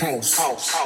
house. house.